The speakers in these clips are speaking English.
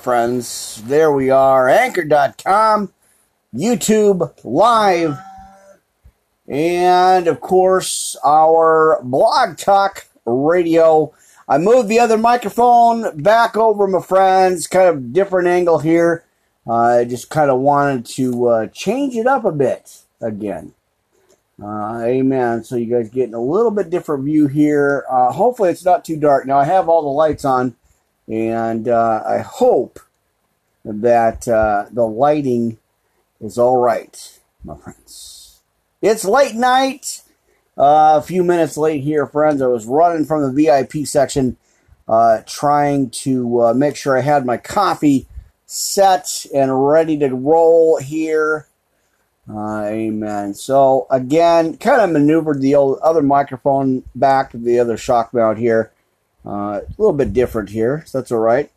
friends. There we are. Anchor.com, YouTube Live, and of course, our Blog Talk Radio. I moved the other microphone back over, my friends. Kind of different angle here. I just kind of wanted to uh, change it up a bit again. Uh, amen. So you guys getting a little bit different view here. Uh, hopefully it's not too dark. Now I have all the lights on, and uh, I hope that uh, the lighting is all right, my friends. It's late night. Uh, a few minutes late here, friends. I was running from the VIP section, uh, trying to make sure I had my coffee set and ready to roll here. Uh, amen. So again, kind of maneuvered the old other microphone back to the other shock mount here. Uh, a little bit different here, so that's all right.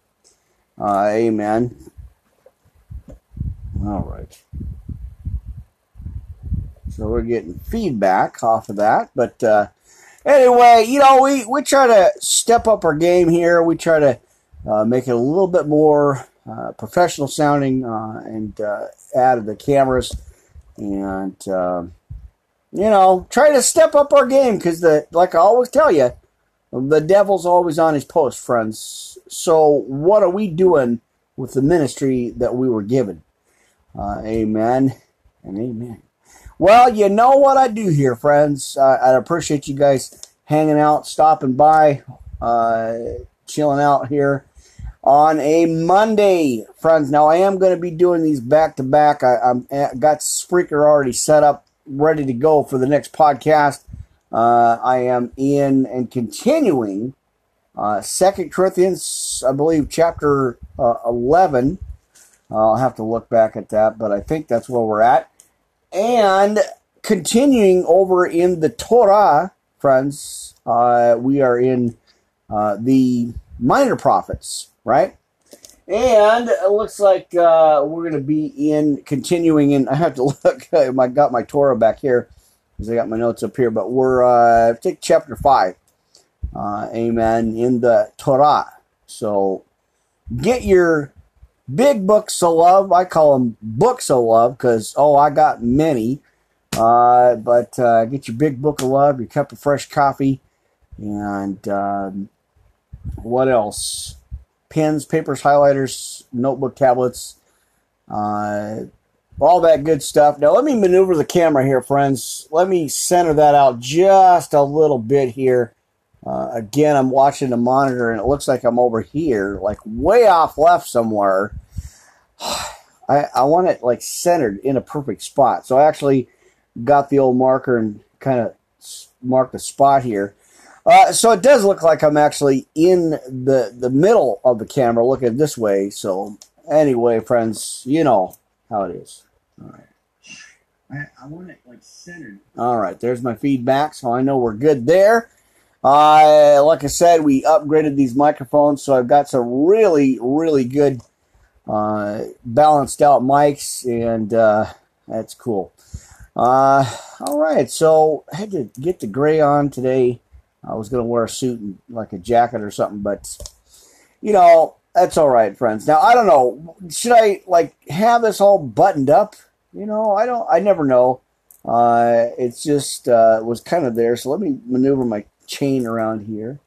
Uh, amen. All right. So we're getting feedback off of that, but uh, anyway, you know, we we try to step up our game here. We try to uh, make it a little bit more uh, professional sounding and add the cameras and you know try to step up our game because the like I always tell you, the devil's always on his post, friends. So what are we doing with the ministry that we were given? Uh, amen and amen. Well, you know what I do here, friends. Uh, I appreciate you guys hanging out, stopping by, uh, chilling out here on a Monday, friends. Now I am going to be doing these back to back. I got Spreaker already set up, ready to go for the next podcast. Uh, I am in and continuing uh, Second Corinthians, I believe, chapter uh, eleven. I'll have to look back at that, but I think that's where we're at. And continuing over in the Torah, friends, uh, we are in uh, the minor prophets right? And it looks like uh, we're going to be in continuing in. I have to look. I got my Torah back here because I got my notes up here. But we're uh, take chapter five. Uh, amen. In the Torah. So get your big books of love. I call them books of love because oh, I got many. Uh, but uh, get your big book of love, your cup of fresh coffee, and um, what else? pens, papers, highlighters, notebook tablets, uh, all that good stuff. Now, let me maneuver the camera here, friends. Let me center that out just a little bit here. Uh, again, I'm watching the monitor and it looks like I'm over here, like way off left somewhere. I, I want it like centered in a perfect spot. So I actually got the old marker and kind of marked the spot here. Uh, so it does look like I'm actually in the the middle of the camera, looking this way. So anyway, friends, you know how it is. All right. I, I want it like centered. All right, there's my feedback, so I know we're good there. Uh, like I said, we upgraded these microphones, so I've got some really, really good uh, balanced out mics, and uh, that's cool. Uh, all right, so I had to get the gray on today. I was going to wear a suit and like a jacket or something, but you know, that's all right, friends. Now, I don't know. Should I like have this all buttoned up? You know, I don't, I never know. Uh, it's just, uh, was kind of there. So let me maneuver my chain around here.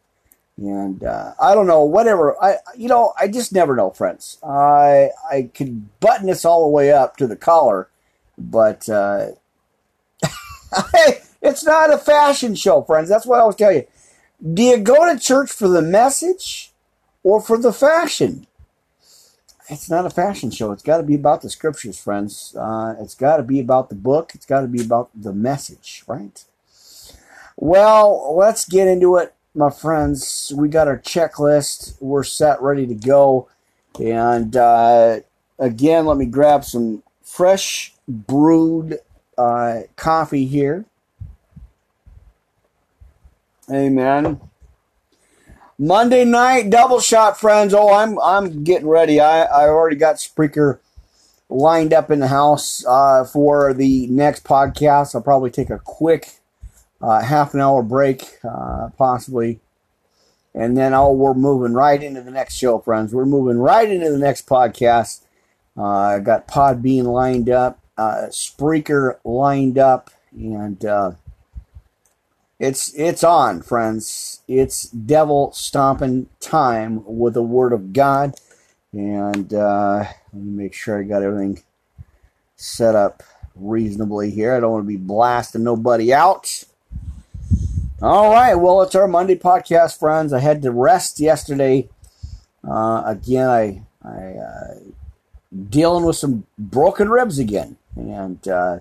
And, uh, I don't know, whatever. I, you know, I just never know, friends. I, I could button this all the way up to the collar, but, uh, it's not a fashion show, friends. That's what I was telling you. Do you go to church for the message or for the fashion? It's not a fashion show. It's got to be about the scriptures, friends. Uh, it's got to be about the book. It's got to be about the message, right? Well, let's get into it, my friends. We got our checklist. We're set, ready to go. And uh, again, let me grab some fresh brewed uh, coffee here. Amen. Monday night double shot, friends. Oh, I'm I'm getting ready. I I already got Spreaker lined up in the house uh, for the next podcast. I'll probably take a quick uh, half an hour break, uh, possibly, And then, oh, we're moving right into the next show, friends. We're moving right into the next podcast. Uh, I got Podbean lined up, uh, Spreaker lined up, and uh, it's it's on, friends. It's devil stomping time with the Word of God. And uh, let me make sure I got everything set up reasonably here. I don't want to be blasting nobody out. All right, well, it's our Monday podcast, friends. I had to rest yesterday. Uh, again, I I uh, dealing with some broken ribs again, and uh,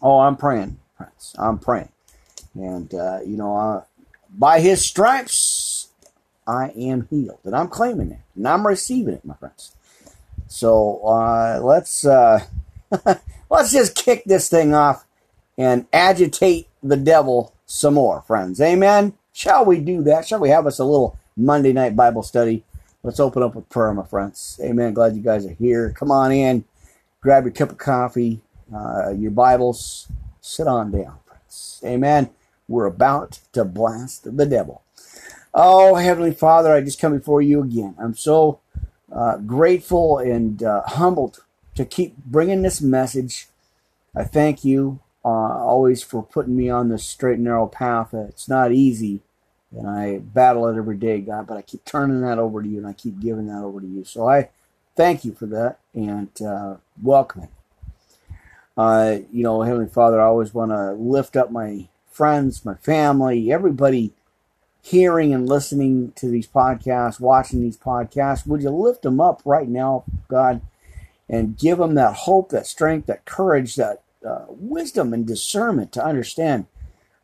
oh, I'm praying, friends. I'm praying, and uh, you know, uh, by His stripes, I am healed, and I'm claiming it, and I'm receiving it, my friends. So uh, let's let's just kick this thing off and agitate the devil some more, friends. Amen. Shall we do that? Shall we have us a little Monday night Bible study? Let's open up with prayer, my friends. Amen. Glad you guys are here. Come on in, grab your cup of coffee, uh, your Bibles, sit on down, friends. Amen. We're about to blast the devil. Oh, Heavenly Father, I just come before you again. I'm so uh, grateful and uh, humbled to keep bringing this message. I thank you uh, always for putting me on this straight and narrow path. It's not easy, and I battle it every day, God, but I keep turning that over to you, and I keep giving that over to you. So I thank you for that, and uh, welcome it. Uh, you know, Heavenly Father, I always want to lift up my friends, my family, everybody hearing and listening to these podcasts, watching these podcasts. Would you lift them up right now, God, and give them that hope, that strength, that courage, that uh, wisdom and discernment to understand,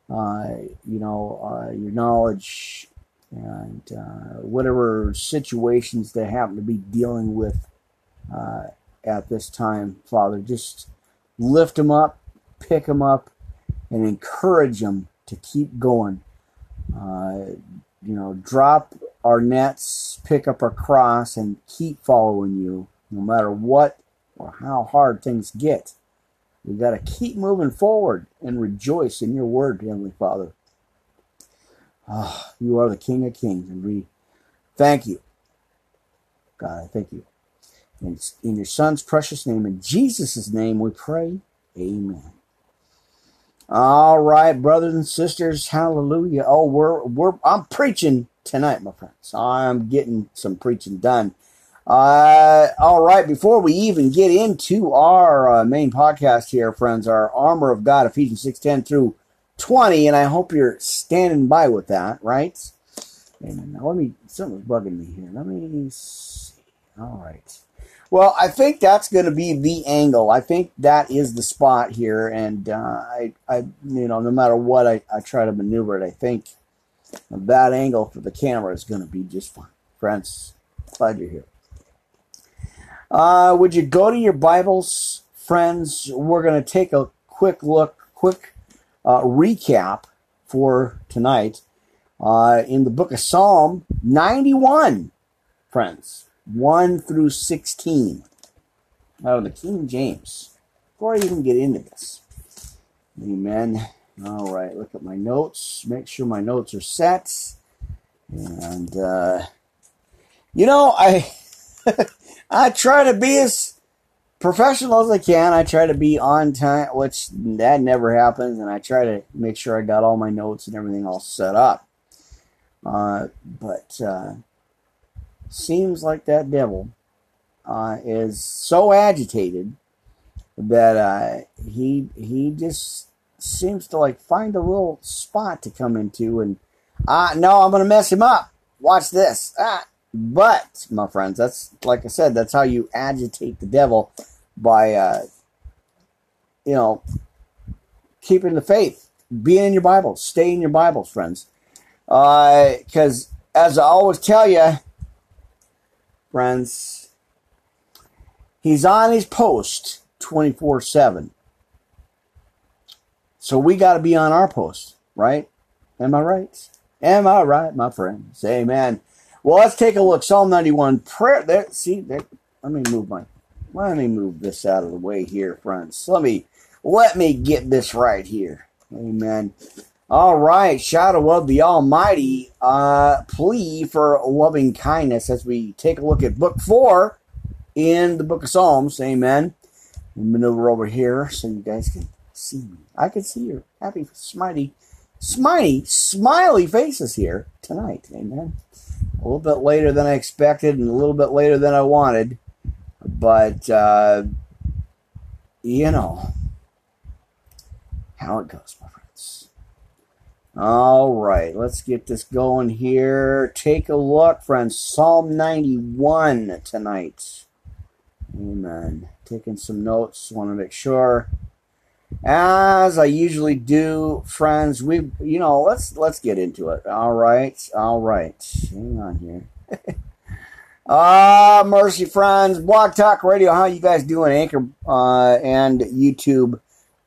uh, you know, uh, your knowledge and uh, whatever situations they happen to be dealing with uh, at this time, Father. Just lift them up, pick them up, and encourage them to keep going. Uh, you know, drop our nets, pick up our cross, and keep following you, no matter what or how hard things get. We've got to keep moving forward and rejoice in your word, Heavenly Father. Oh, you are the King of Kings, and we thank you. God, I thank you. In, in your Son's precious name, in Jesus' name, we pray. Amen. All right, brothers and sisters, hallelujah. Oh, we're we're I'm preaching tonight, my friends. I'm getting some preaching done. Uh, all right, before we even get into our uh, main podcast here, friends, our armor of God, Ephesians 6:10 through 20, and I hope you're standing by with that, right? And let me, something's bugging me here. Let me see. All right. Well, I think that's going to be the angle. I think that is the spot here, and uh, I, I, you know, no matter what I, I try to maneuver it, I think that angle for the camera is going to be just fine. Friends, glad you're here. Uh, would you go to your Bibles, friends? We're going to take a quick look, quick uh, recap for tonight uh, in the book of Psalm 91, friends, 1 through 16 out of the King James. Before I even get into this, amen. All right, look at my notes, make sure my notes are set. And, uh, you know, I. I try to be as professional as I can. I try to be on time, which that never happens, and I try to make sure I got all my notes and everything all set up. Uh, but uh, seems like that devil uh, is so agitated that uh, he he just seems to like find a little spot to come into, and ah, no, I'm gonna mess him up. Watch this. Ah, but, my friends, that's like I said, that's how you agitate the devil by, uh, you know, keeping the faith, being in your Bibles, stay in your Bibles, friends. Because, uh, as I always tell you, friends, he's on his post 24 7. So we got to be on our post, right? Am I right? Am I right, my friends? Amen. Well, let's take a look. Psalm 91. Prayer. There. See. There. Let me move my. Let me move this out of the way here, friends. Let me. Let me get this right here. Amen. All right, Shadow of the Almighty, uh, plea for loving kindness as we take a look at book four in the book of Psalms. Amen. Maneuver over here so you guys can see me. I can see your happy, smiley, smiley, smiley faces here tonight. Amen. A little bit later than I expected and a little bit later than I wanted. But, uh, you know how it goes. All right, let's get this going here. Take a look, friends. Psalm 91 tonight. Amen. Taking some notes. Want to make sure as I usually do, friends, we you know, let's let's get into it. All right. All right. Hang on here. Ah, uh, mercy friends, Blog Talk Radio, how you guys doing? Anchor uh, and YouTube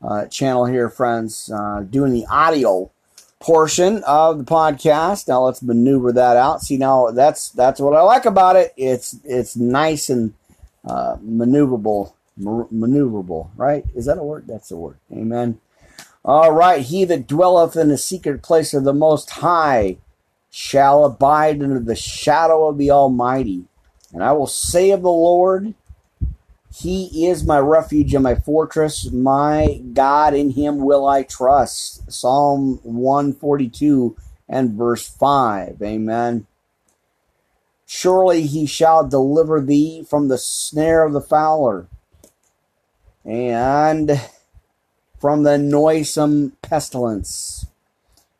uh, channel here, friends, uh, doing the audio portion of the podcast. Now let's maneuver that out. See, now that's that's what I like about it. It's it's nice and uh, maneuverable maneuverable, right? Is that a word? That's a word. Amen. All right. He that dwelleth in the secret place of the Most High shall abide under the shadow of the Almighty. And I will say of the Lord, He is my refuge and my fortress, my God, in Him will I trust. Psalm 142 and verse 5. Amen. Surely he shall deliver thee from the snare of the fowler and from the noisome pestilence.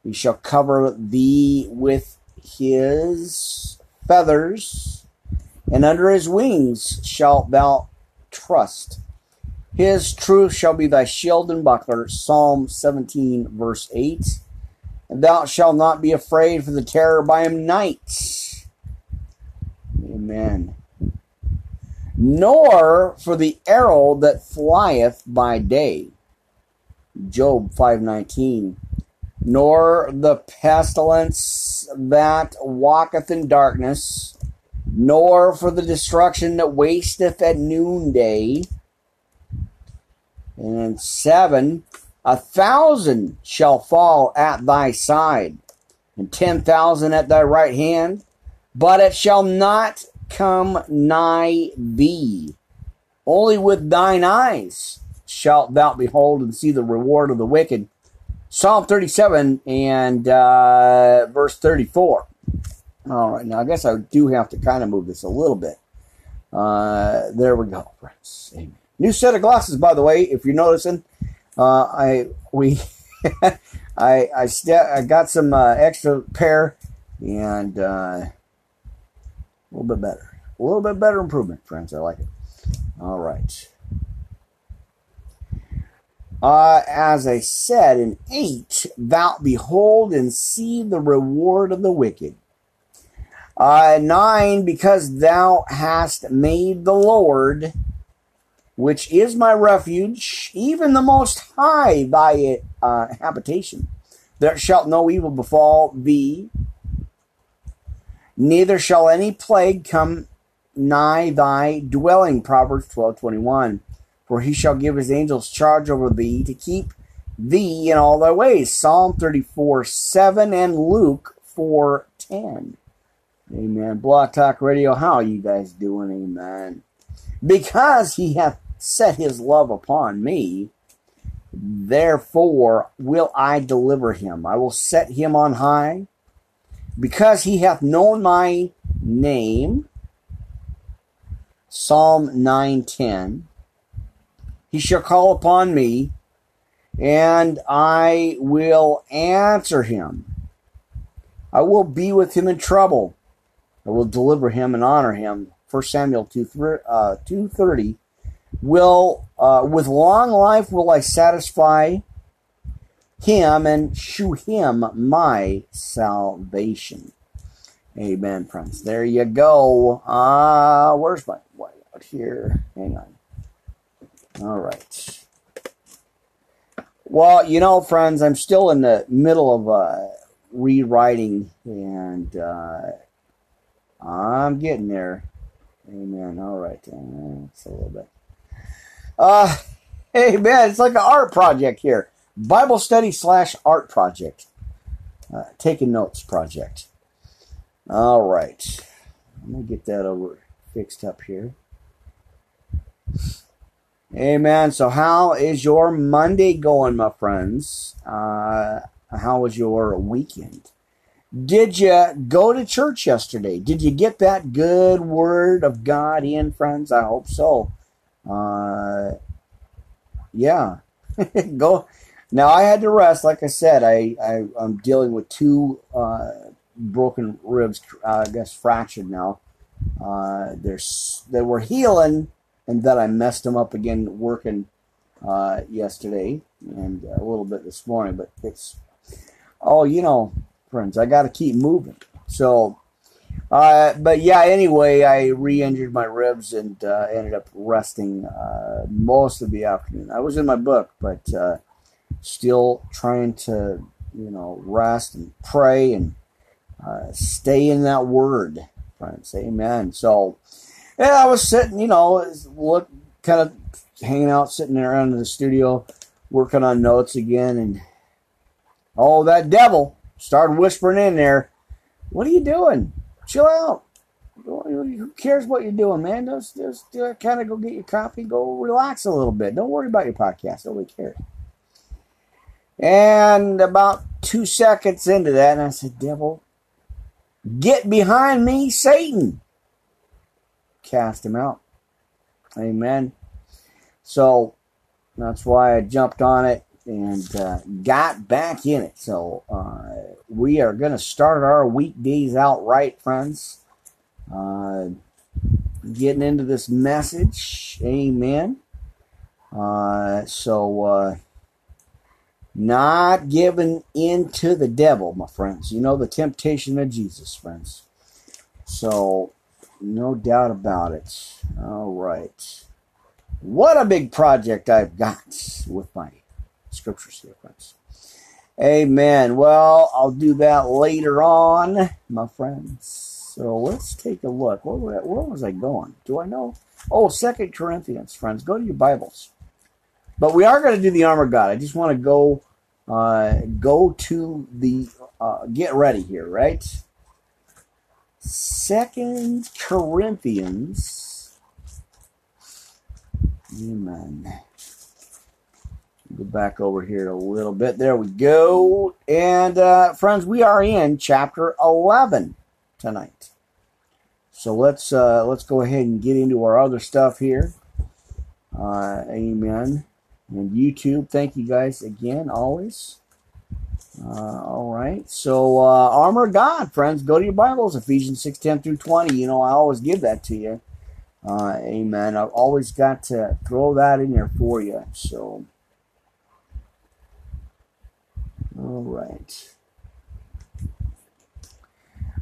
He shall cover thee with his feathers, and under his wings shalt thou trust. His truth shall be thy shield and buckler. Psalm 17, verse 8. And thou shalt not be afraid for the terror by night. Amen nor for the arrow that flieth by day. Job 5:19 nor the pestilence that walketh in darkness nor for the destruction that wasteth at noonday and 7 a thousand shall fall at thy side and 10,000 at thy right hand but it shall not come nigh thee. Only with thine eyes shalt thou behold and see the reward of the wicked. Psalm 37 and uh, verse 34. All right, now I guess I do have to kind of move this a little bit. Uh, there we go, friends. New set of glasses, by the way, if you're noticing. Uh, I we I I, st- I got some uh, extra pair and uh, a little bit better. A little bit better improvement, friends. I like it. All right. Uh, as I said in 8, thou behold and see the reward of the wicked. Uh, 9, because thou hast made the Lord, which is my refuge, even the Most High thy uh, habitation. There shalt no evil befall thee, neither shall any plague come nigh thy dwelling. Proverbs twelve twenty one. For he shall give his angels charge over thee to keep thee in all thy ways. Psalm 34 7 and Luke 4 10. Amen. Blog Talk Radio, how are you guys doing? Amen. Because he hath set his love upon me, therefore will I deliver him. I will set him on high because he hath known my name. Psalm 9:10 He shall call upon me and I will answer him. I will be with him in trouble. I will deliver him and honor him. 1 Samuel 2 uh, 230 will uh, with long life will I satisfy him and shew him my salvation. Amen, friends. There you go. Uh, where's my white out here? Hang on. All right. Well, you know, friends, I'm still in the middle of uh, rewriting, and uh, I'm getting there. Amen. All right. It's a little bit. Uh, hey, man, it's like an art project here. Bible study slash art project. uh, taking notes project. All right. Let me get that over fixed up here. Amen. So, how is your Monday going, my friends? Uh, how was your weekend? Did you go to church yesterday? Did you get that good word of God in, friends? I hope so. Uh, yeah. go. Now, I had to rest. Like I said, I, I, am dealing with two uh, broken ribs, uh, I guess fractured now. Uh, there's, they were healing and then I messed them up again working uh, yesterday and a little bit this morning. But it's oh, you know, friends, I got to keep moving. So, uh, but yeah. Anyway, I re-injured my ribs and uh, ended up resting uh, most of the afternoon. I was in my book, but uh, still trying to you know rest and pray and uh, stay in that word, friends. Amen. So and I was sitting, you know, look, kind of hanging out, sitting around in the studio, working on notes again, and oh, that devil started whispering in there, "What are you doing? Chill out. Who cares what you're doing, man? Just, just uh, kind of go get your coffee, go relax a little bit. Don't worry about your podcast. Nobody cares." And about two seconds into that, and I said, "Devil, get behind me, Satan." cast him out. Amen. So that's why I jumped on it and uh, got back in it. So uh, we are going to start our weekdays out right, friends. Uh, getting into this message. Amen. Uh, so, uh, not giving in to the devil, my friends. You know the temptation of Jesus, friends. So, no doubt about it. All right. What a big project I've got with my scripture sequence. Amen. Well, I'll do that later on, my friends. So let's take a look. Where, where was I going? Do I know? Oh, Second Corinthians, friends. Go to your Bibles. But we are going to do the armor of God. I just want to go uh, go to the uh, get ready here, right? Second Corinthians. Amen. Go back over here a little bit. There we go. And uh, friends, we are in chapter 11 tonight. So let's uh, let's go ahead and get into our other stuff here. Uh, amen. And YouTube, thank you guys again, always. Uh, all right. So, uh, armor of God, friends, go to your Bibles, Ephesians 6 10 through 20. You know, I always give that to you. Uh, amen. I've always got to throw that in there for you. So, all right.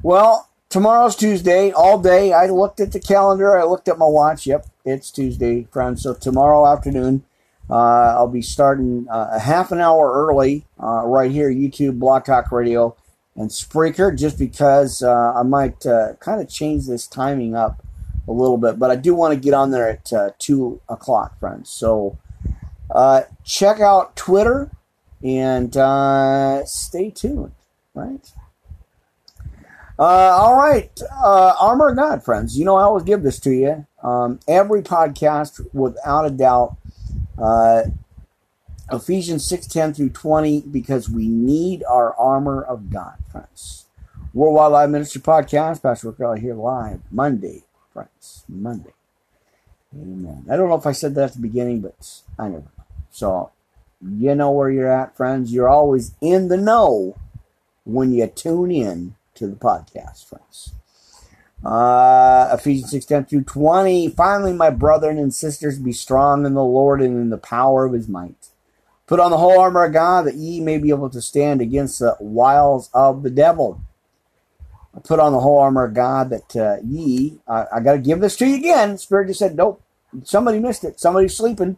Well, tomorrow's Tuesday, all day. I looked at the calendar, I looked at my watch. Yep, it's Tuesday, friends. So, tomorrow afternoon, uh, I'll be starting uh, a half an hour early uh, right here, YouTube, Blog Talk Radio, and Spreaker, just because uh, I might uh, kind of change this timing up a little bit. But I do want to get on there at uh, 2 o'clock, friends. So check out Twitter and stay tuned, right? all right, Armor of God, friends. You know, I always give this to you. Um, every podcast, without a doubt, uh, Ephesians 6 10 through 20, because we need our armor of God, friends. Worldwide Live Ministry Podcast, Pastor Rick Riley here live Monday, friends. Monday. Amen. I don't know if I said that at the beginning, but I never. So, you know where you're at, friends. You're always in the know when you tune in to the podcast, friends. Uh, Ephesians 6 10 through 20. Finally, my brethren and sisters, be strong in the Lord and in the power of his might. Put on the whole armor of God that ye may be able to stand against the wiles of the devil. Put on the whole armor of God that uh, ye, uh, I got to give this to you again. Spirit just said, nope, somebody missed it. Somebody's sleeping,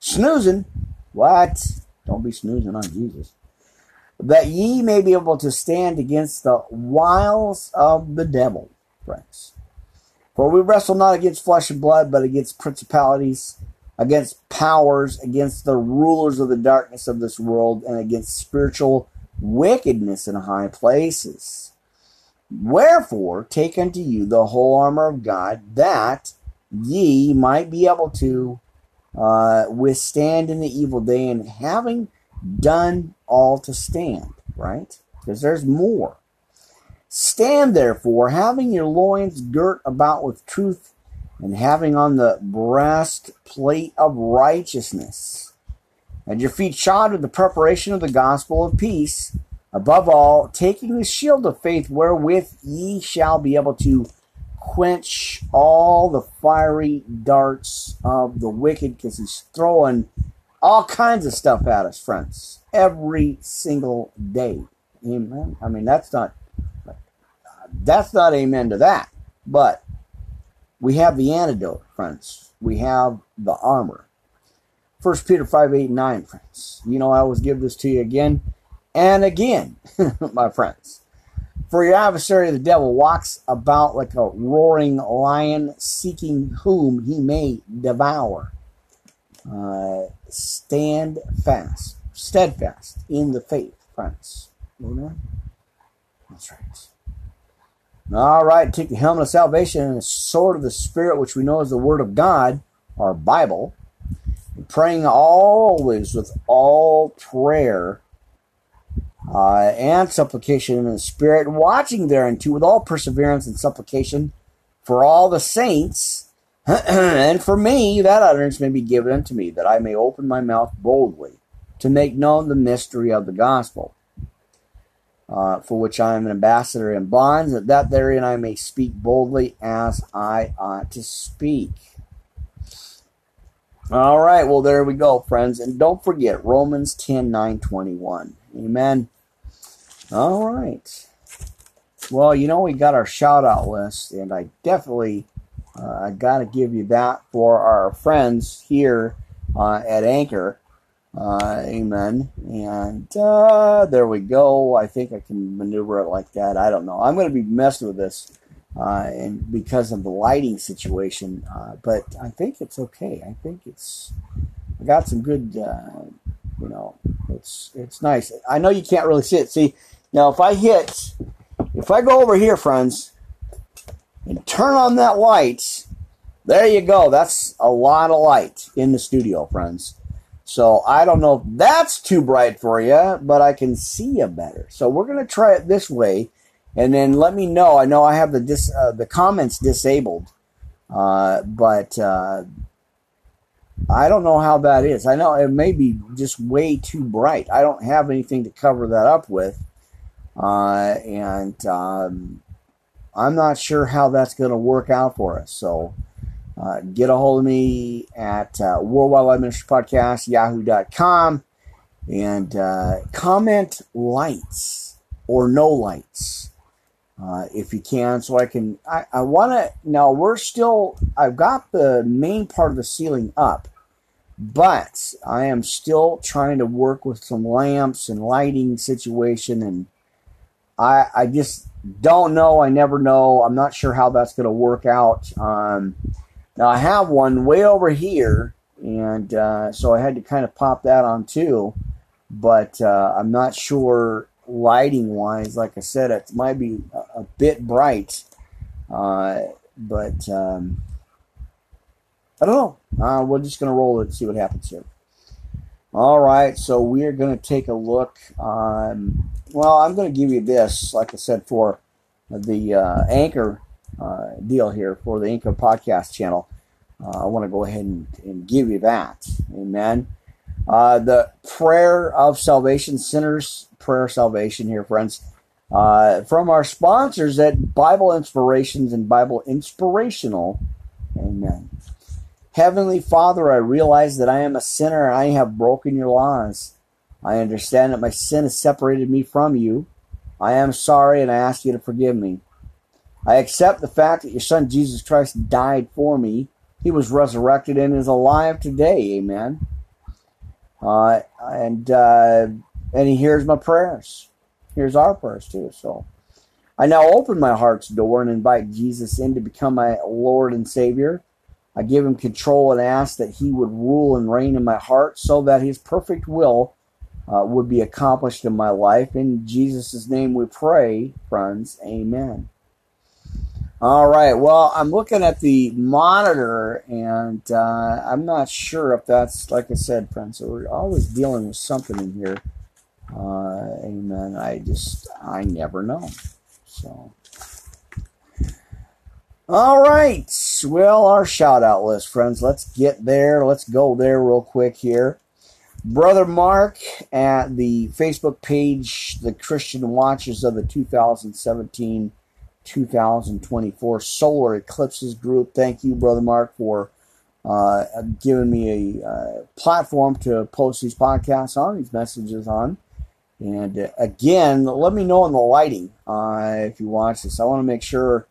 snoozing. What? Don't be snoozing on Jesus. That ye may be able to stand against the wiles of the devil friends. For we wrestle not against flesh and blood, but against principalities, against powers, against the rulers of the darkness of this world, and against spiritual wickedness in high places. Wherefore, take unto you the whole armor of God, that ye might be able to uh, withstand in the evil day, and having done all to stand, right? Because there's more. Stand therefore, having your loins girt about with truth, and having on the breastplate of righteousness, and your feet shod with the preparation of the gospel of peace. Above all, taking the shield of faith wherewith ye shall be able to quench all the fiery darts of the wicked, because he's throwing all kinds of stuff at us, friends, every single day. Amen. I mean, that's not that's not amen to that. But we have the antidote, friends. We have the armor. First Peter 5, 8, 9, friends. You know, I always give this to you again and again, my friends. For your adversary, the devil, walks about like a roaring lion, seeking whom he may devour. Uh, stand fast, steadfast in the faith, friends. Amen. That's right. All right, take the helmet of salvation and the sword of the Spirit, which we know is the Word of God, our Bible. Praying always with all prayer uh, and supplication in the Spirit, watching thereunto with all perseverance and supplication for all the saints, and for me, that utterance may be given unto me, that I may open my mouth boldly to make known the mystery of the gospel uh, for which I am an ambassador in bonds, that, that therein I may speak boldly as I ought to speak. All right, well, there we go, friends. And don't forget Romans 10 9 21. Amen. All right. Well, you know, we got our shout out list, and I definitely uh, I got to give you that for our friends here uh, at Anchor. Uh, amen. And uh, there we go. I think I can maneuver it like that. I don't know. I'm going to be messing with this, uh, and because of the lighting situation. Uh, but I think it's okay. I think it's. I got some good. You know, it's it's nice. I know you can't really see it. See now, if I hit, if I go over here, friends, and turn on that light, there you go. That's a lot of light in the studio, friends. So I don't know if that's too bright for you, but I can see you better. So we're going to try it this way, and then let me know. I know I have the dis, uh, the comments disabled, uh, but uh, I don't know how that is. I know it may be just way too bright. I don't have anything to cover that up with, uh, and um, I'm not sure how that's going to work out for us. So. Uh, get a hold of me at uh, Worldwide Live Ministry Podcast, yahoo.com, and uh, comment lights or no lights uh, if you can, so I can. I, I want to. Now, we're still, I've got the main part of the ceiling up, but I am still trying to work with some lamps and lighting situation, and I, I just don't know. I never know. I'm not sure how that's going to work out. Um, now I have one way over here, and uh, so I had to kind of pop that on too. But uh, I'm not sure lighting wise. Like I said, it might be a, a bit bright, uh, but um, I don't know. Uh, we're just gonna roll it and see what happens here. All right, so we are going to take a look. Um, well, I'm going to give you this, like I said, for the uh, anchor uh, deal here for the Anchor Podcast channel. Uh, I want to go ahead and, and, give you that. Amen. Uh, the prayer of salvation, sinners' prayer salvation here, friends. Uh, from our sponsors at Bible Inspirations and Bible Inspirational. Amen. Heavenly Father, I realize that I am a sinner I have broken your laws. I understand that my sin has separated me from you. I am sorry and I ask you to forgive me. I accept the fact that your Son Jesus Christ died for me. He was resurrected and is alive today. Amen. Uh, and uh, and He hears my prayers. Here's our prayers too. So I now open my heart's door and invite Jesus in to become my Lord and Savior. I give Him control and ask that He would rule and reign in my heart, so that His perfect will uh, would be accomplished in my life. In Jesus' name we pray, friends. Amen. All right. Well, I'm looking at the monitor, and uh, I'm not sure if that's, like I said, friends, so we're always dealing with something in here. Uh, amen. I just, I never know. So. All right. Well, our shout out list, friends. Let's get there. Let's go there real quick here. Brother Mark at the Facebook page, the Christian Watchers of the 2017 2024 Solar Eclipses Group. Thank you, Brother Mark, for uh, giving me a uh, platform to post these podcasts on, these messages on. And uh, again, let me know on the lighting uh, if you watch this. I want to make sure,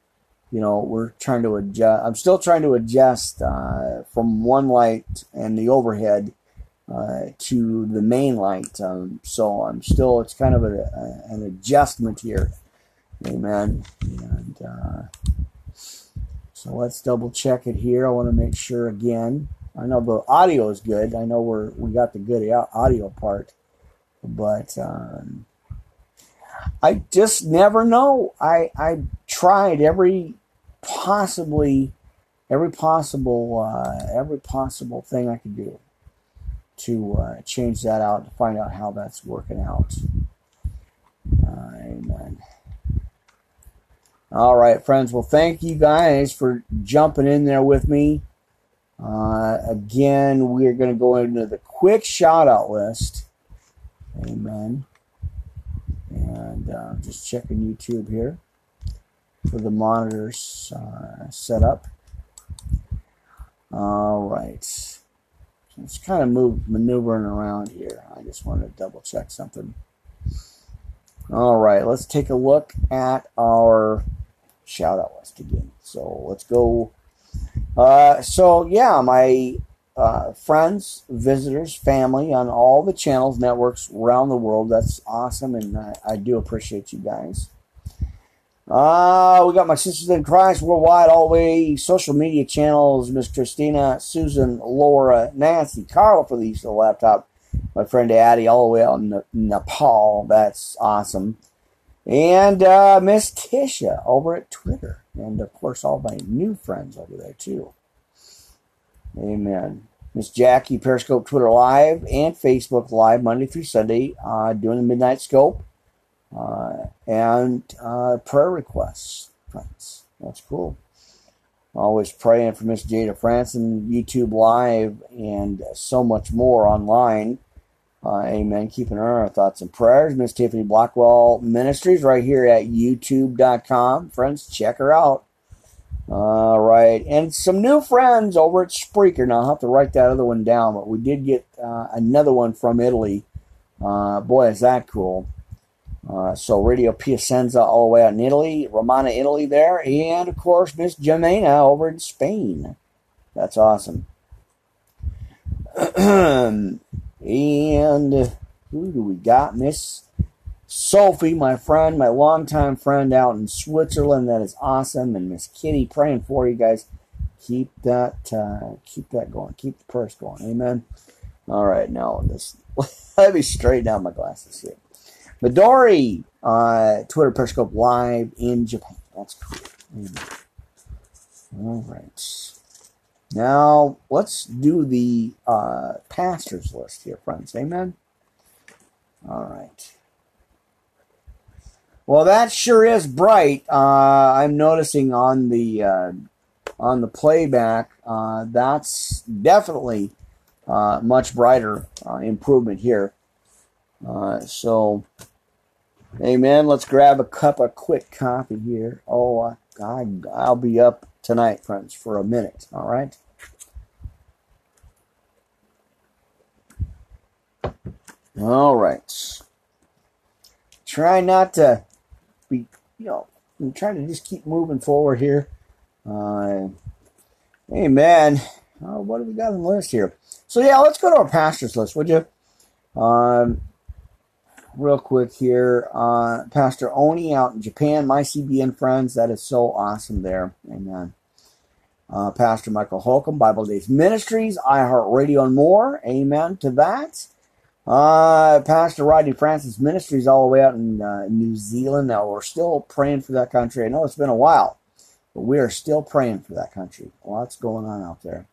you know, we're trying to adjust. I'm still trying to adjust uh, from one light and the overhead uh, to the main light. Um, so I'm still, it's kind of a, a, an adjustment here. Amen. And uh, so let's double check it here. I want to make sure again. I know the audio is good. I know we're we got the good audio part, but um, I just never know. I I tried every possibly every possible uh, every possible thing I could do to uh, change that out to find out how that's working out. Amen. All right, friends. Well, thank you guys for jumping in there with me. Uh, again, we're going to go into the quick shout out list. Amen. And uh, just checking YouTube here for the monitors uh, set up. All right. It's kind of move, maneuvering around here. I just wanted to double check something. All right, let's take a look at our shout out list again. So let's go. Uh, so yeah, my uh, friends, visitors, family on all the channels, networks around the world. That's awesome, and I, I do appreciate you guys. Uh, we got my sisters in Christ worldwide, all the way social media channels. Miss Christina, Susan, Laura, Nancy, Carl for the laptop. My friend Addie, all the way out in Nepal. That's awesome. And uh, Miss Tisha over at Twitter. And of course, all my new friends over there too. Amen. Miss Jackie, Periscope, Twitter Live, and Facebook Live Monday through Sunday, uh, doing the Midnight Scope uh, and uh, prayer requests, friends. That's cool. Always praying for Miss Jada Franson, YouTube Live, and so much more online. Uh, amen. Keeping her our thoughts and prayers. Miss Tiffany Blackwell Ministries right here at youtube.com. Friends, check her out. All right. And some new friends over at Spreaker. Now, I'll have to write that other one down, but we did get uh, another one from Italy. Uh, boy, is that cool. Uh, so Radio Piacenza all the way out in Italy, Romana, Italy there, and of course Miss Jimena over in Spain. That's awesome. And who do we got? Miss Sophie, my friend, my longtime friend out in Switzerland. That is awesome. And Miss Kitty, praying for you guys. Keep that, uh, keep that going. Keep the purse going. Amen. All right, now this. Let me straighten out my glasses here. Midori, uh, Twitter Periscope live in Japan. That's cool. All right. Now, let's do the uh, pastors list here, friends. Amen? All right. Well, that sure is bright. Uh, I'm noticing on the uh, on the playback. Uh, that's definitely uh, much brighter uh, improvement here. so, amen. Let's grab a cup of quick coffee here. Oh, I, I'll be up tonight, friends, for a minute. All right. All right. Try not to be, you know, I'm trying to just keep moving forward here. Uh, amen. Uh, what do we got on the list here? So, yeah, let's go to our pastors list, would you? Um, real quick here. Uh, Pastor Oni out in Japan, my CBN friends. That is so awesome there. Amen. Uh, Pastor Michael Holcomb, Bible Days Ministries, iHeartRadio, and more. Amen to that. Uh, Pastor Rodney Francis Ministries all the way out in uh, New Zealand. Now we're still praying for that country. I know it's been a while, but we are still praying for that country. Lots going on out there.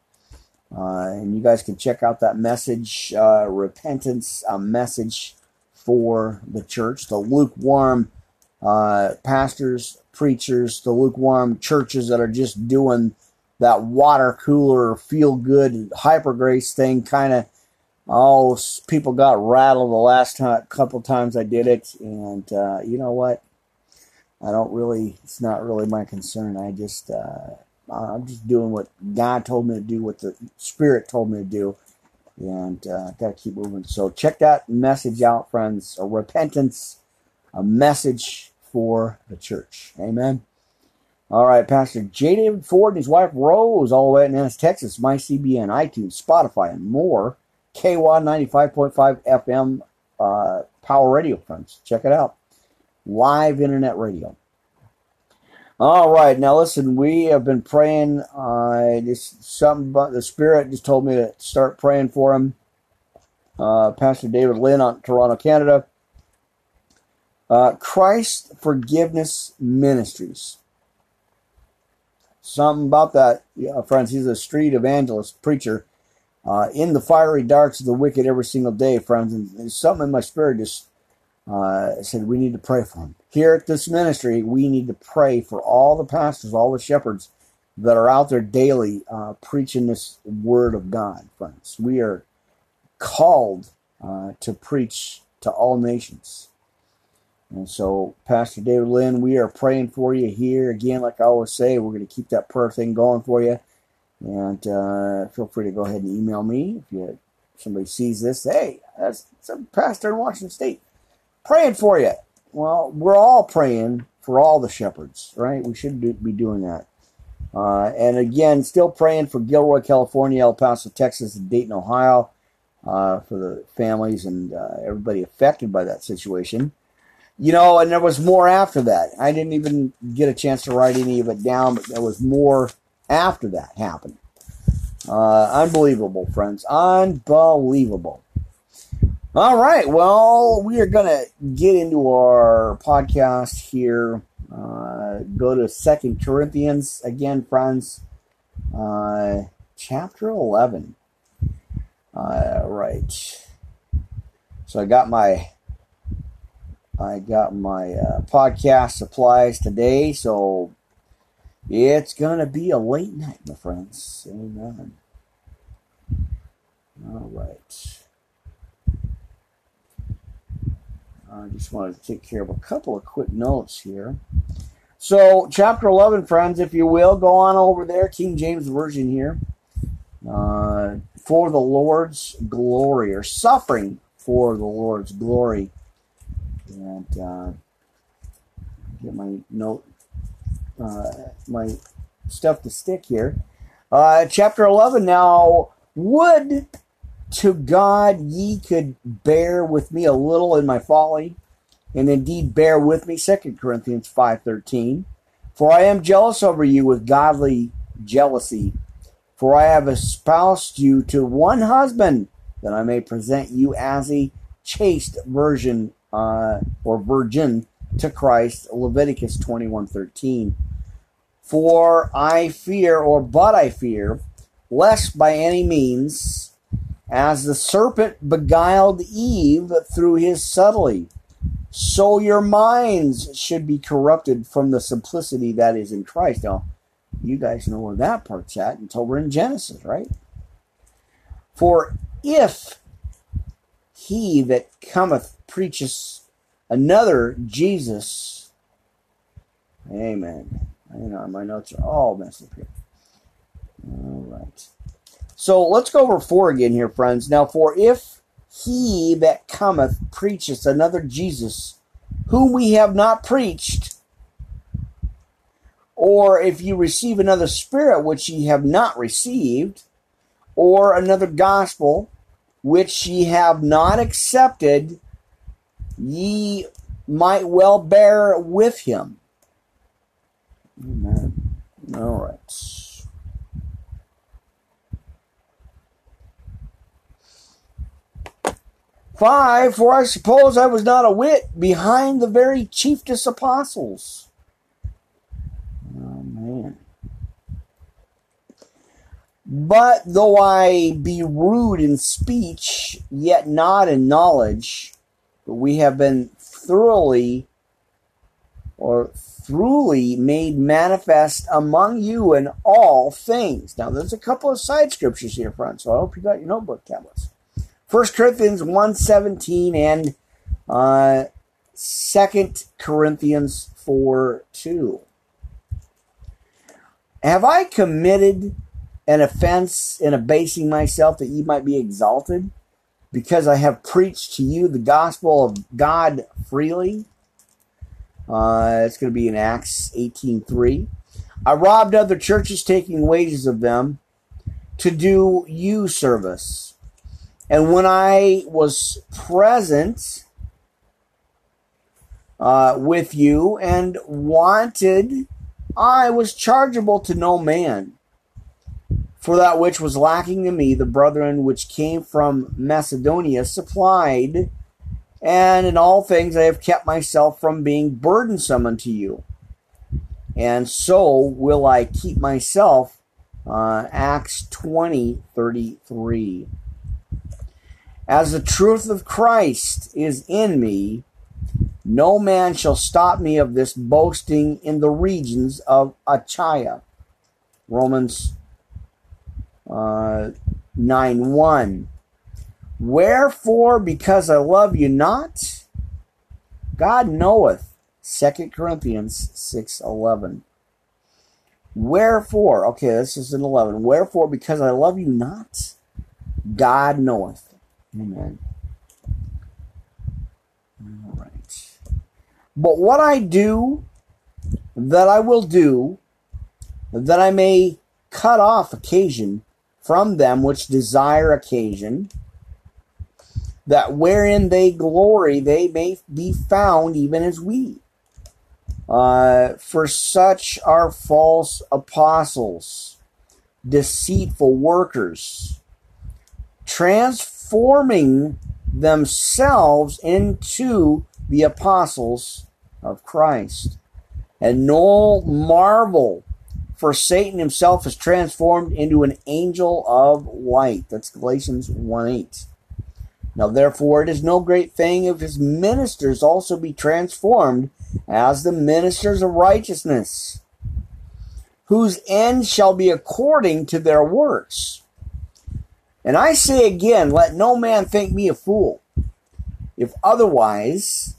Uh, and you guys can check out that message, uh, repentance, a message for the church, the lukewarm uh, pastors, preachers, the lukewarm churches that are just doing that water cooler, feel good, hyper grace thing kind of oh, people got rattled the last time, couple times I did it, and uh, you know what? I don't really. It's not really my concern. I just, uh, I'm just doing what God told me to do, what the Spirit told me to do, and uh, got to keep moving. So check that message out, friends. A repentance, a message for the church. Amen. All right, Pastor J. David Ford and his wife Rose, all the way in Ennis, Texas, my CBN, iTunes, Spotify, and more. KY 95.5 FM uh, Power Radio, friends. Check it out. Live internet radio. All right, now listen, we have been praying. Uh, just something about the Spirit just told me to start praying for him. Uh, Pastor David Lynn on Toronto, Canada. Uh, Christ Forgiveness Ministries. Something about that, yeah, friends. He's a street evangelist preacher uh, in the fiery darts of the wicked every single day, friends. And, and something in my spirit just uh, said we need to pray for him. Here at this ministry, we need to pray for all the pastors, all the shepherds that are out there daily uh, preaching this word of God, friends. We are called uh, to preach to all nations. And so, Pastor David Lynn, we are praying for you here. Again, like I always say, we're going to keep that prayer thing going for you. And uh, feel free to go ahead and email me if you somebody sees this. Hey, that's some pastor in Washington State praying for you. Well, we're all praying for all the shepherds, right? We should be doing that. Uh, and again, still praying for Gilroy, California, El Paso, Texas, and Dayton, Ohio, uh, for the families and uh, everybody affected by that situation. You know, and there was more after that. I didn't even get a chance to write any of it down, but there was more after that happened. Uh, unbelievable, friends. Unbelievable. All right. Well, we are going to get into our podcast here. Uh, go to Second Corinthians again, friends. Uh, chapter 11. All right. So I got my I got my uh, podcast supplies today. So it's to be a late night, my friends. Amen. All right. I just wanted to take care of a couple of quick notes here. So, chapter 11, friends, if you will, go on over there, King James Version here. Uh, for the Lord's glory, or suffering for the Lord's glory. And uh, get my note uh, my stuff to stick here. Uh, chapter 11 now, would to God ye could bear with me a little in my folly, and indeed bear with me, 2 Corinthians 5.13. For I am jealous over you with godly jealousy, for I have espoused you to one husband, that I may present you as a chaste virgin uh, or virgin to Christ. Leviticus 21:13. For I fear, or but I fear, lest by any means, as the serpent beguiled Eve through his subtlety, so your minds should be corrupted from the simplicity that is in Christ. Now, you guys know where that part's at until we're in Genesis, right? For if he that cometh preaches another Jesus, amen. Hang on, my notes are all messed up here. All right. So let's go over four again here, friends. Now, for if he that cometh preacheth another Jesus, whom we have not preached, or if you receive another spirit which ye have not received, or another gospel which ye have not accepted, ye might well bear with him. Amen. All right. 5 For I suppose I was not a whit behind the very chiefest apostles. Oh, man. But though I be rude in speech, yet not in knowledge, but we have been thoroughly or truly made manifest among you in all things. Now, there's a couple of side scriptures here, front, so I hope you got your notebook tablets. 1 Corinthians 1.17 and uh, 2 Corinthians 4 2. Have I committed an offense in abasing myself that ye might be exalted? Because I have preached to you the gospel of God freely? Uh, it's going to be in Acts 18.3. I robbed other churches, taking wages of them to do you service. And when I was present uh, with you and wanted, I was chargeable to no man. For that which was lacking to me, the brethren which came from Macedonia supplied and in all things I have kept myself from being burdensome unto you. And so will I keep myself. Uh, Acts 20 33. As the truth of Christ is in me, no man shall stop me of this boasting in the regions of Achaia. Romans uh, 9 1. Wherefore, because I love you not, God knoweth. 2 Corinthians 6.11. Wherefore, okay, this is an 11. Wherefore, because I love you not, God knoweth. Amen. All right. But what I do, that I will do, that I may cut off occasion from them which desire occasion, that wherein they glory they may be found even as we. Uh, for such are false apostles, deceitful workers, transforming themselves into the apostles of Christ. And no marvel, for Satan himself is transformed into an angel of light. That's Galatians 1 8. Now, therefore, it is no great thing if his ministers also be transformed as the ministers of righteousness, whose end shall be according to their works. And I say again, let no man think me a fool. If otherwise,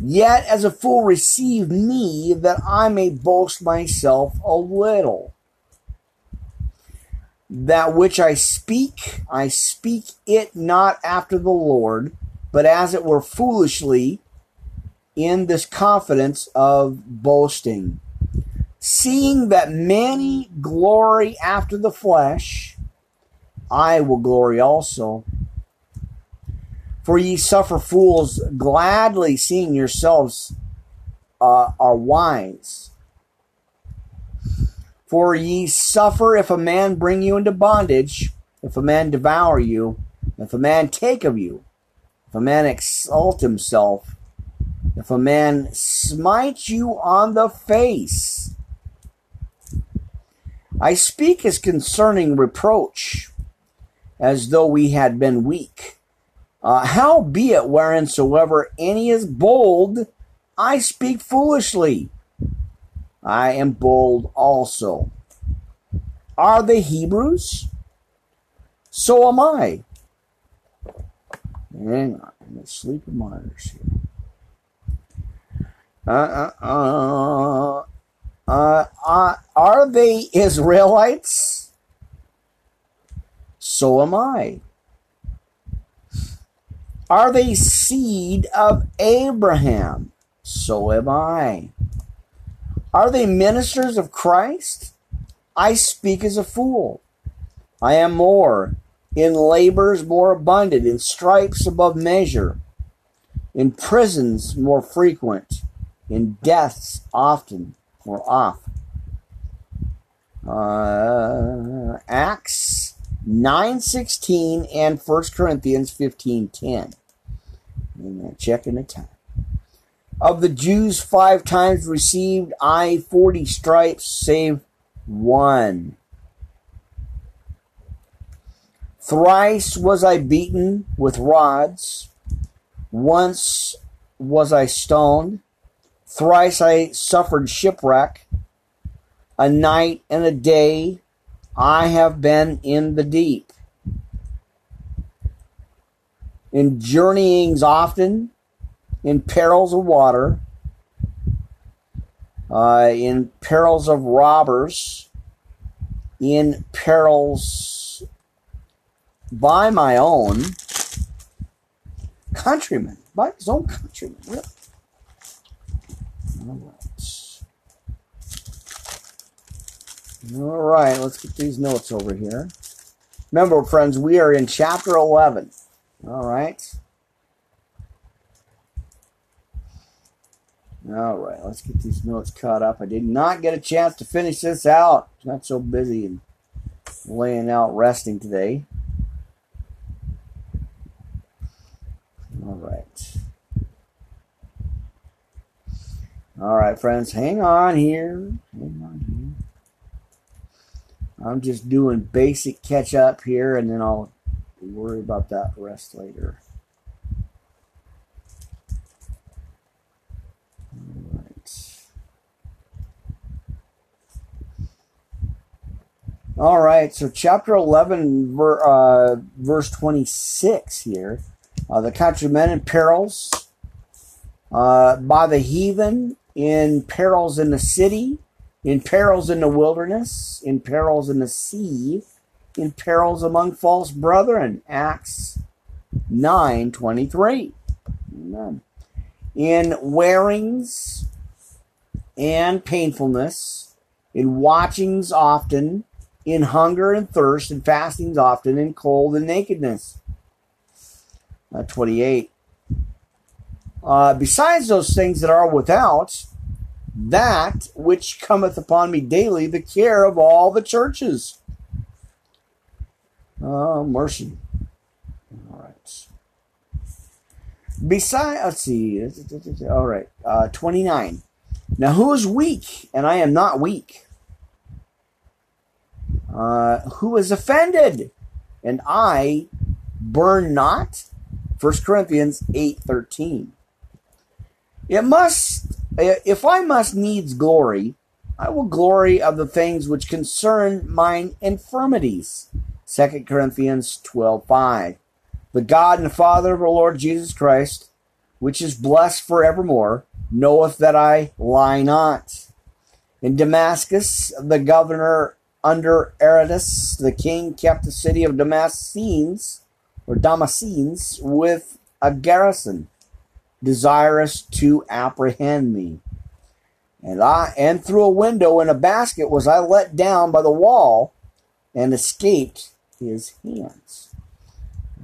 yet as a fool receive me, that I may boast myself a little that which I speak, I speak it not after the Lord, but as it were foolishly in this confidence of boasting. Seeing that many glory after the flesh, I will glory also. For ye suffer fools gladly, seeing yourselves uh, are wise. For ye suffer if a man bring you into bondage, if a man devour you, if a man take of you, if a man exalt himself, if a man smite you on the face. I speak as concerning reproach, as though we had been weak. Uh, how be it whereinsoever any is bold, I speak foolishly. I am bold also. Are they Hebrews? So am I. Hang on, to sleep in monitors here. Uh, uh, uh, uh, uh, are they Israelites? So am I. Are they seed of Abraham? So am I. Are they ministers of Christ? I speak as a fool. I am more, in labors more abundant, in stripes above measure, in prisons more frequent, in deaths often more oft. Uh, Acts 9.16 and 1 Corinthians 15.10. Amen. Checking the time. Of the Jews five times received I forty stripes, save one. Thrice was I beaten with rods. Once was I stoned. Thrice I suffered shipwreck. A night and a day I have been in the deep. In journeyings often, in perils of water, uh, in perils of robbers, in perils by my own countrymen, by his own countrymen, really. All right. Let's get these notes over here. Remember, friends, we are in chapter 11. All right. All right, let's get these notes caught up. I did not get a chance to finish this out. Not so busy and laying out resting today. All right. All right, friends, hang on here. Hang on here. I'm just doing basic catch up here and then I'll worry about that rest later. All right, so chapter 11, ver, uh, verse 26 here. Uh, the countrymen in perils, uh, by the heathen, in perils in the city, in perils in the wilderness, in perils in the sea, in perils among false brethren. Acts 9 23. Amen. In wearings and painfulness, in watchings often, in hunger and thirst, and fastings often, in cold and nakedness. Uh, 28. Uh, besides those things that are without, that which cometh upon me daily, the care of all the churches. Oh, mercy. All right. Besides, let's see. All right. Uh, 29. Now, who is weak? And I am not weak. Uh, who is offended? And I burn not? 1 Corinthians 8.13. It must, Uh, if I must needs glory, I will glory of the things which concern mine infirmities. 2 Corinthians 12.5. The God and Father of our Lord Jesus Christ, which is blessed forevermore, knoweth that I lie not. In Damascus, the governor under Aretas, the king kept the city of Damascenes, or Damascenes, with a garrison, desirous to apprehend me. And I and through a window in a basket was I let down by the wall and escaped his hands.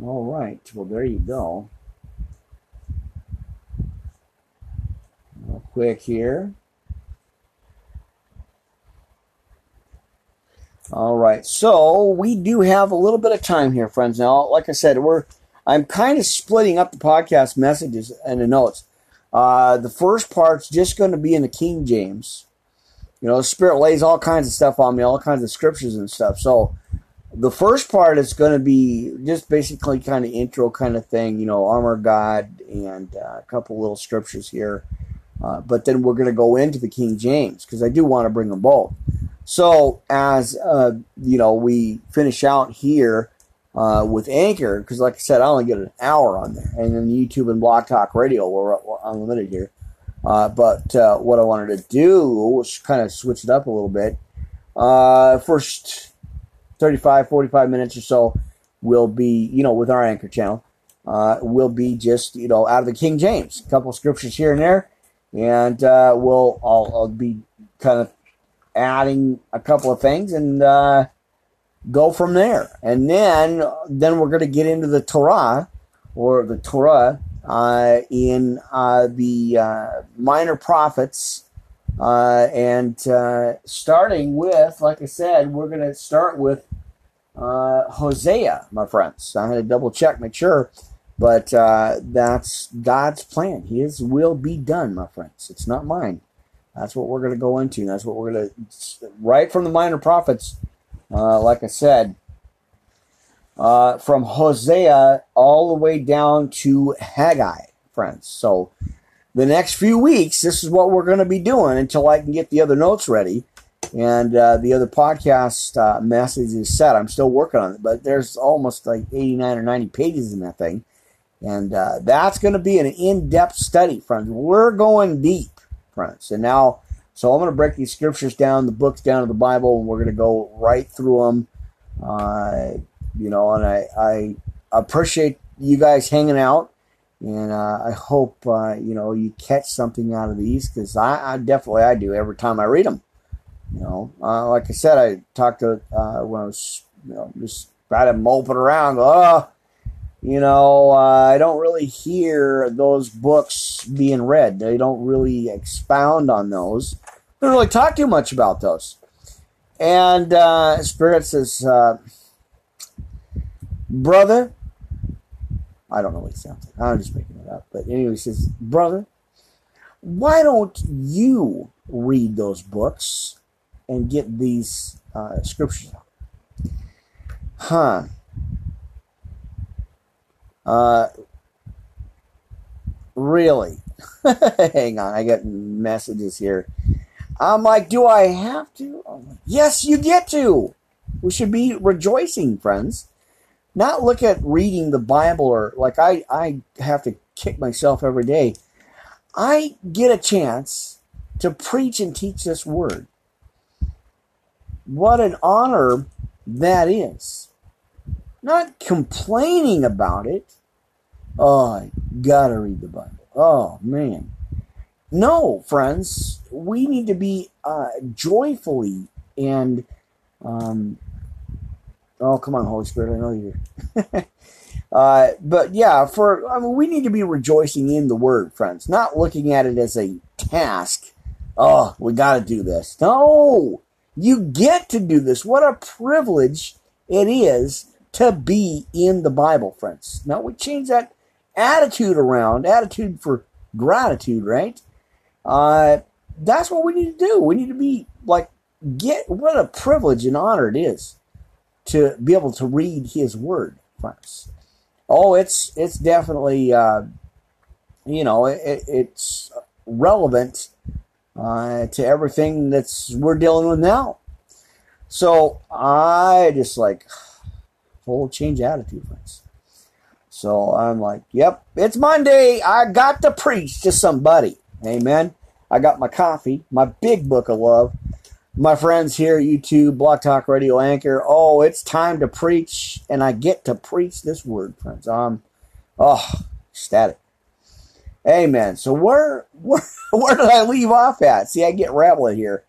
All right, well there you go. Real quick here. All right, so we do have a little bit of time here, friends. Now, like I said, we're I'm kind of splitting up the podcast messages and the notes. Uh, the first part's just going to be in the King James. You know, the Spirit lays all kinds of stuff on me, all kinds of scriptures and stuff. So the first part is going to be just basically kind of intro kind of thing. You know, armor God and uh, a couple little scriptures here. Uh, but then we're going to go into the King James because I do want to bring them both. So as uh, you know, we finish out here uh, with Anchor because, like I said, I only get an hour on there, and then YouTube and Blog Talk Radio we're, we're unlimited here. Uh, but uh, what I wanted to do was kind of switch it up a little bit. Uh, first 35, 45 minutes or so will be, you know, with our Anchor channel, uh, will be just, you know, out of the King James, a couple scriptures here and there, and we'll I'll, I'll be kind of adding a couple of things and uh, go from there. And then then we're going to get into the Torah or the Torah uh, in uh, the uh, minor prophets. Uh, and uh, starting with, like I said, we're going to start with Hosea, my friends. I had to double check, make sure. But uh, that's God's plan. His will be done, my friends. It's not mine. That's what we're going to go into. That's what we're going to, right from the minor prophets, uh, like I said, uh, from Hosea all the way down to Haggai, friends. So the next few weeks, this is what we're going to be doing until I can get the other notes ready and uh, the other podcast uh, message is set. I'm still working on it, but there's almost like 89 or 90 pages in that thing. And uh, that's going to be an in depth study, friends. We're going deep, friends. And now, so I'm going to break these scriptures down, the books down of the Bible, and we're going to go right through them. Uh, you know, and I, I appreciate you guys hanging out. And uh, I hope, uh, you know, you catch something out of these because I, I definitely I do every time I read them. You know, uh, like I said, I talked to uh, when I was you know just kind of moping around. Oh, you know, uh, I don't really hear those books being read. They don't really expound on those. Don't really talk too much about those. And uh, Spirit says, uh, brother, I don't know what he sounds like. I'm just making it up. But anyway, he says, brother, why don't you read those books and get these uh, scriptures out. Huh. Uh, really? Hang on, I got messages here. I'm like, do I have to? Like, yes, you get to. We should be rejoicing, friends. Not look at reading the Bible or like I, I have to kick myself every day. I get a chance to preach and teach this word. What an honor that is. Not complaining about it. Oh, I gotta read the Bible. Oh, man. No, friends, we need to be uh, joyfully and, um, oh, come on, Holy Spirit, I know you're. uh, but yeah, for I mean, we need to be rejoicing in the Word, friends, not looking at it as a task. Oh, we got to do this. No, you get to do this. What a privilege it is to be in the Bible, friends. Now we change that attitude around, attitude for gratitude, right? Uh, that's what we need to do. We need to be like, get what a privilege and honor it is to be able to read His Word, friends. Oh, it's it's definitely uh, you know it, it's relevant uh, to everything that's we're dealing with now. So I just like full change attitude, friends. So I'm like, yep, it's Monday. I got to preach to somebody. Amen. I got my coffee, my big book of love. My friends here YouTube, Blog Talk Radio Anchor. Oh, it's time to preach, and I get to preach this word, friends. I'm, oh, ecstatic. Amen. So where where where did I leave off at? See, I get rambling here.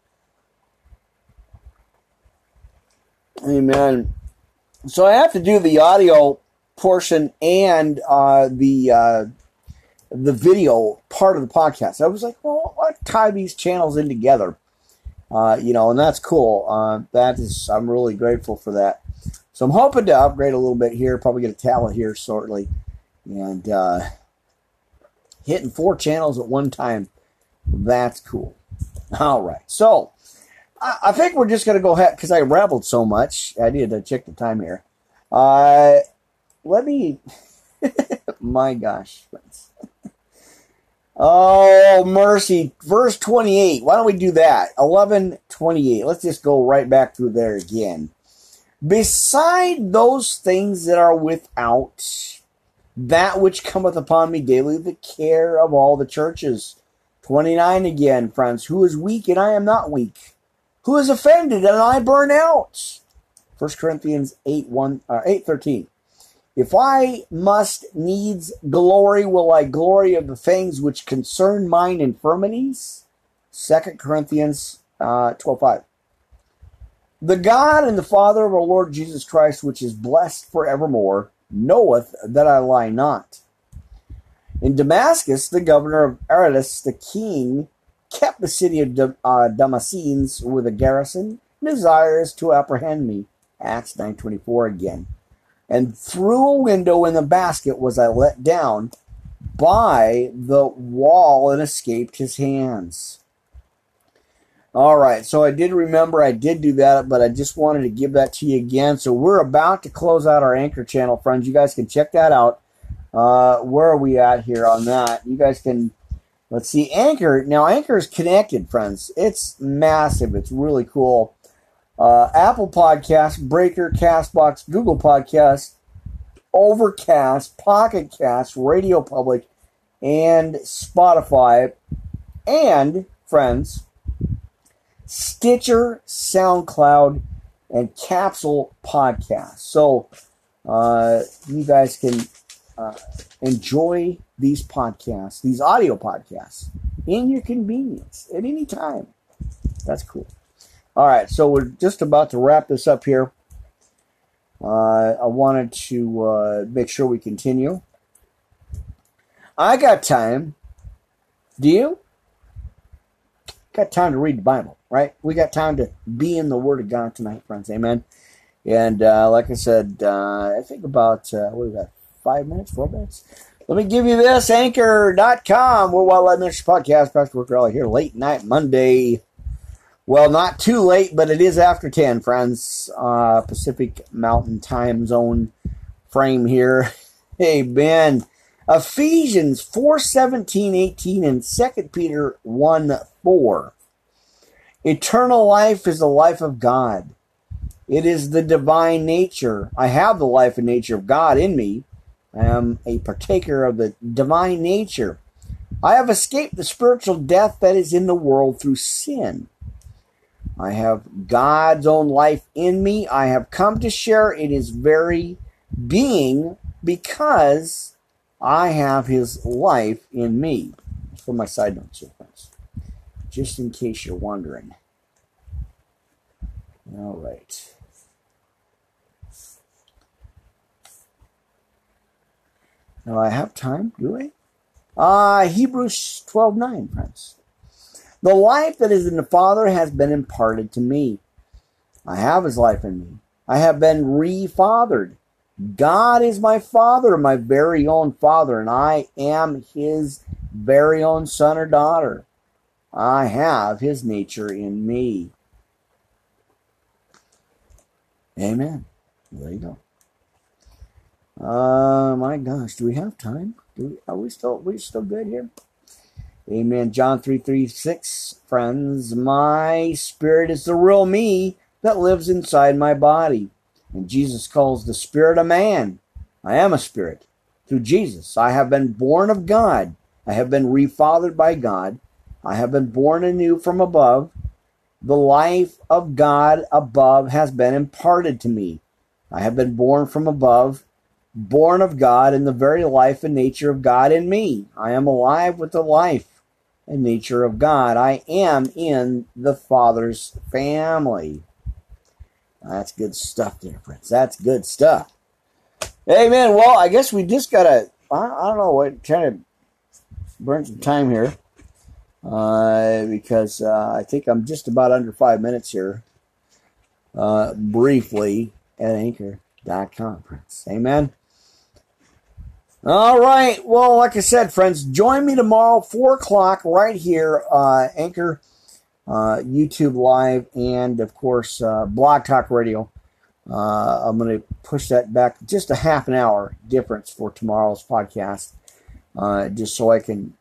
Amen. So I have to do the audio portion and uh, the uh, the video part of the podcast. I was like, well, tie these channels in together. Uh, you know, and that's cool. Uh, that is, I'm really grateful for that. So I'm hoping to upgrade a little bit here. Probably get a tablet here shortly, and uh, hitting four channels at one time. That's cool. All right. So I, I think we're just going to go ahead because I rambled so much. I need to check the time here. Uh, let me. my gosh. Oh, mercy. Verse 28. Why don't we do that? 1128. Let's just go right back through there again. Beside those things that are without, that which cometh upon me daily, the care of all the churches. 29 again, friends. Who is weak and I am not weak? Who is offended and I burn out? 1 Corinthians 8, 1, uh, 8 13. If I must needs glory, will I glory of the things which concern mine infirmities? 2 Corinthians uh, 12 5. The God and the Father of our Lord Jesus Christ, which is blessed forevermore, knoweth that I lie not. In Damascus, the governor of Aretas, the king, kept the city of uh, Damascenes with a garrison, desirous to apprehend me. Acts 9.24 again. And through a window in the basket was I let down by the wall and escaped his hands. All right, so I did remember I did do that, but I just wanted to give that to you again. So we're about to close out our Anchor channel, friends. You guys can check that out. Uh, where are we at here on that? You guys can, let's see, Anchor. Now, Anchor is connected, friends. It's massive. It's really cool. Uh, Apple Podcast, Breaker, Castbox, Google Podcast, Overcast, Pocket Cast, Radio Public, and Spotify. And, friends, Stitcher, SoundCloud, and Capsule Podcast. So uh, you guys can uh, enjoy these podcasts, these audio podcasts, in your convenience at any time. That's cool. All right, so we're just about to wrap this up here. Uh, I wanted to uh, make sure we continue. I got time. Do you? Got time to read the Bible right? We got time to be in the Word of God tonight, friends. Amen. And uh, like I said, uh, I think about, uh, what is that, five minutes, four minutes? Let me give you this anchor.com. Worldwide Live Ministry Podcast. Pastor Worker all here late night Monday. Well, not too late, but it is after 10, friends. Uh, Pacific Mountain Time Zone frame here. Hey, Ben. Ephesians 4 17, 18, and 2 Peter 1 4. Eternal life is the life of God. It is the divine nature. I have the life and nature of God in me. I am a partaker of the divine nature. I have escaped the spiritual death that is in the world through sin. I have God's own life in me. I have come to share in his very being because I have his life in me. For my side notes here, friends just in case you're wondering. All right. Now I have time, do I? Ah, uh, Hebrews 12 9, friends. The life that is in the Father has been imparted to me. I have his life in me. I have been refathered. God is my Father, my very own Father, and I am his very own son or daughter. I have his nature in me. Amen. There you go. Uh, my gosh, do we have time? Do we, are we still we still good here? Amen. John 3 3 6. Friends, my spirit is the real me that lives inside my body. And Jesus calls the spirit a man. I am a spirit. Through Jesus, I have been born of God. I have been refathered by God. I have been born anew from above. The life of God above has been imparted to me. I have been born from above, born of God in the very life and nature of God in me. I am alive with the life and nature of God. I am in the Father's family. That's good stuff there, friends. That's good stuff. Amen. Well, I guess we just got to, I, don't know, what, trying to burn some time here uh, because uh, I think I'm just about under five minutes here. Uh, briefly at anchor.com, friends. Amen. All right. Well, like I said, friends, join me tomorrow, 4 o'clock, right here, uh, Anchor, uh, YouTube Live, and of course, uh, Blog Talk Radio. Uh, I'm going to push that back just a half an hour difference for tomorrow's podcast, uh, just so I can,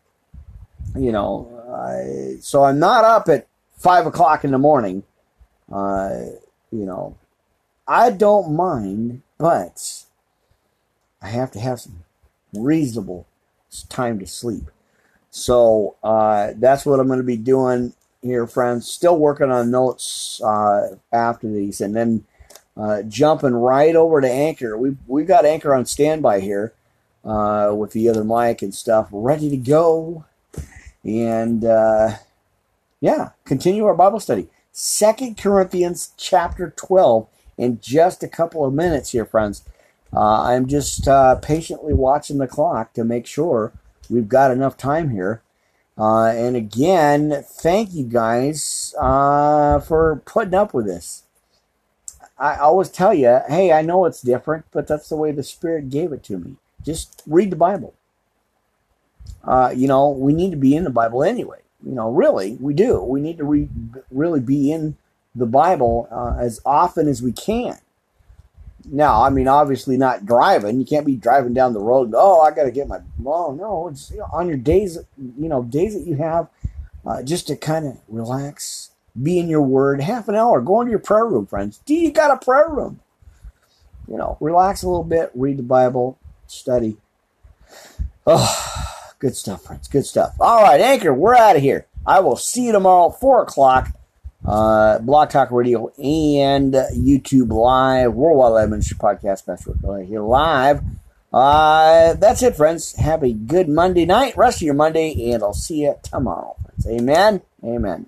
you know, I, so I'm not up at five o'clock in the morning. Uh, you know, I don't mind, but I have to have some reasonable time to sleep. So uh, that's what I'm going to be doing here, friends. Still working on notes uh, after these, and then uh, jumping right over to Anchor. We we got Anchor on standby here uh, with the other mic and stuff, ready to go and uh, yeah, continue our Bible study. Second Corinthians chapter 12 in just a couple of minutes here, friends. Uh, I'm just uh, patiently watching the clock to make sure we've got enough time here. Uh, and again, thank you guys uh, for putting up with this. I always tell you, hey, I know it's different, but that's the way the Spirit gave it to me. Just read the Bible. Uh, you know, we need to be in the Bible anyway. You know, really, we do. We need to re- really be in the Bible uh, as often as we can. Now, I mean, obviously not driving. You can't be driving down the road. oh, I got to get my. Well, no, it's you know, on your days. You know, days that you have uh, just to kind of relax, be in your Word. Half an hour. Go into your prayer room, friends. Do you got a prayer room? You know, relax a little bit, read the Bible, study. Oh, good stuff, friends. Good stuff. All right, Anchor, we're out of here. I will see you tomorrow, four o'clock uh, Blog Talk Radio and YouTube Live, Worldwide Live Ministry Podcast, Rick here live. Uh, that's it, friends. Have a good Monday night, rest of your Monday, and I'll see you tomorrow. Friends. Amen. Amen.